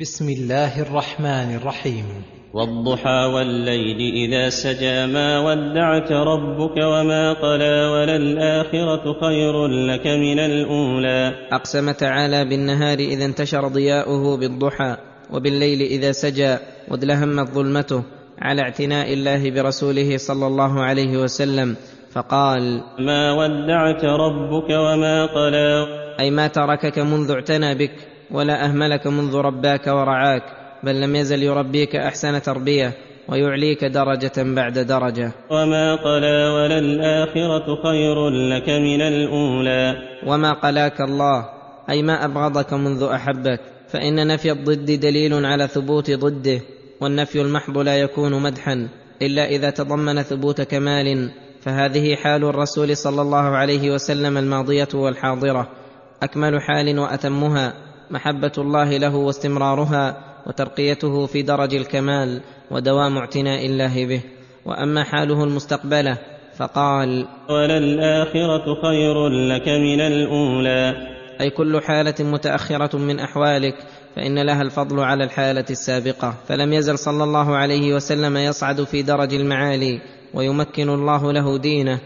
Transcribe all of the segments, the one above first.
بسم الله الرحمن الرحيم. والضحى والليل إذا سجى ما ودعك ربك وما قلى وللآخرة خير لك من الأولى. اقسم تعالى بالنهار إذا انتشر ضياؤه بالضحى وبالليل إذا سجى وادلهمت ظلمته على اعتناء الله برسوله صلى الله عليه وسلم فقال ما ودعك ربك وما قلى. أي ما تركك منذ اعتنى بك. ولا أهملك منذ رباك ورعاك بل لم يزل يربيك أحسن تربية ويعليك درجة بعد درجة. وما قلى وللآخرة خير لك من الأولى. وما قلاك الله أي ما أبغضك منذ أحبك فإن نفي الضد دليل على ثبوت ضده والنفي المحض لا يكون مدحا إلا إذا تضمن ثبوت كمال فهذه حال الرسول صلى الله عليه وسلم الماضية والحاضرة أكمل حال وأتمها. محبة الله له واستمرارها وترقيته في درج الكمال ودوام اعتناء الله به. وأما حاله المستقبلة فقال وللآخرة خير لك من الأولى. أي كل حالة متأخرة من أحوالك فإن لها الفضل على الحالة السابقة. فلم يزل صلى الله عليه وسلم يصعد في درج المعالي ويمكن الله له دينه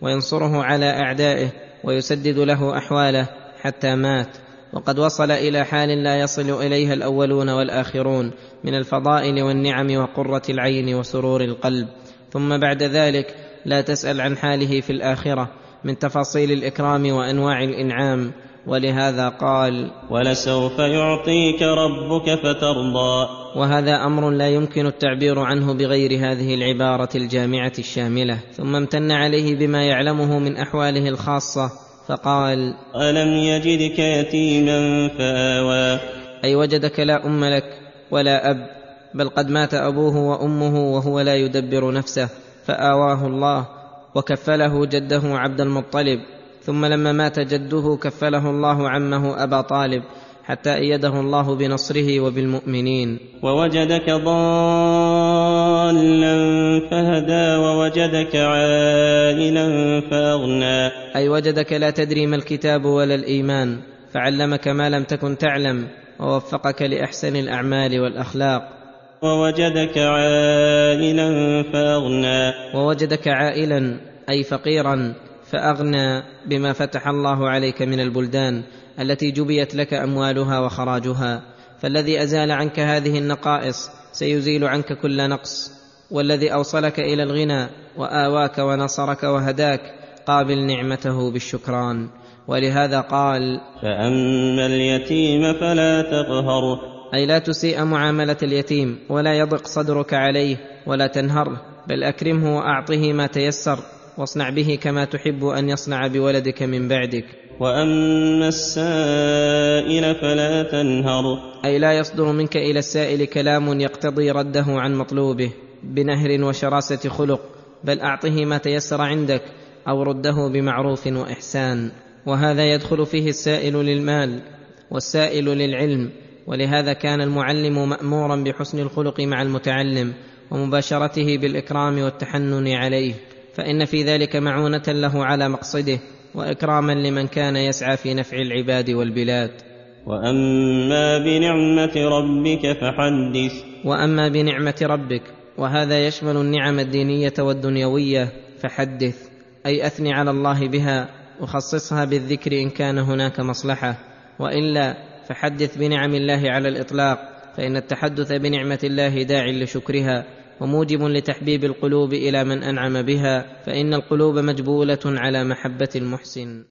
وينصره على أعدائه ويسدد له أحواله حتى مات. وقد وصل إلى حال لا يصل إليها الأولون والآخرون من الفضائل والنعم وقرة العين وسرور القلب. ثم بعد ذلك لا تسأل عن حاله في الآخرة من تفاصيل الإكرام وأنواع الإنعام. ولهذا قال ولسوف يعطيك ربك فترضى. وهذا أمر لا يمكن التعبير عنه بغير هذه العبارة الجامعة الشاملة. ثم امتن عليه بما يعلمه من أحواله الخاصة فقال ألم يجدك يتيما فآوى. أي وجدك لا أم لك ولا أب بل قد مات أبوه وأمه وهو لا يدبر نفسه فآواه الله وكفله جده عبد المطلب ثم لما مات جده كفله الله عمه أبا طالب. حتى أيده الله بنصره وبالمؤمنين. ووجدك ضالا فهدى ووجدك عائلا فأغنى. أي وجدك لا تدري ما الكتاب ولا الإيمان فعلمك ما لم تكن تعلم ووفقك لأحسن الأعمال والأخلاق. ووجدك عائلا فأغنى. ووجدك عائلا أي فقيرا. فأغنى بما فتح الله عليك من البلدان التي جبيت لك أموالها وخراجها. فالذي أزال عنك هذه النقائص سيزيل عنك كل نقص. والذي أوصلك إلى الغنى وآواك ونصرك وهداك قابل نعمته بالشكران. ولهذا قال فأما اليتيم فلا تقهر. أي لا تسيء معاملة اليتيم ولا يضق صدرك عليه ولا تنهره بل أكرمه وأعطه ما تيسر. واصنع به كما تحب أن يصنع بولدك من بعدك. وأما السائل فلا تنهر. أي لا يصدر منك إلى السائل كلام يقتضي رده عن مطلوبه بنهر وشراسة خلق بل أعطه ما تيسر عندك أو رده بمعروف وإحسان. وهذا يدخل فيه السائل للمال والسائل للعلم. ولهذا كان المعلم مأمورا بحسن الخلق مع المتعلم ومباشرته بالإكرام والتحنن عليه. فإن في ذلك معونة له على مقصده وإكراما لمن كان يسعى في نفع العباد والبلاد. وأما بنعمة ربك فحدث. وأما بنعمة ربك وهذا يشمل النعم الدينية والدنيوية فحدث. أي أثن على الله بها وخصصها بالذكر إن كان هناك مصلحة. وإلا فحدث بنعم الله على الإطلاق فإن التحدث بنعمة الله داع لشكرها. وموجب لتحبيب القلوب إلى من أنعم بها فإن القلوب مجبولة على محبة المحسن.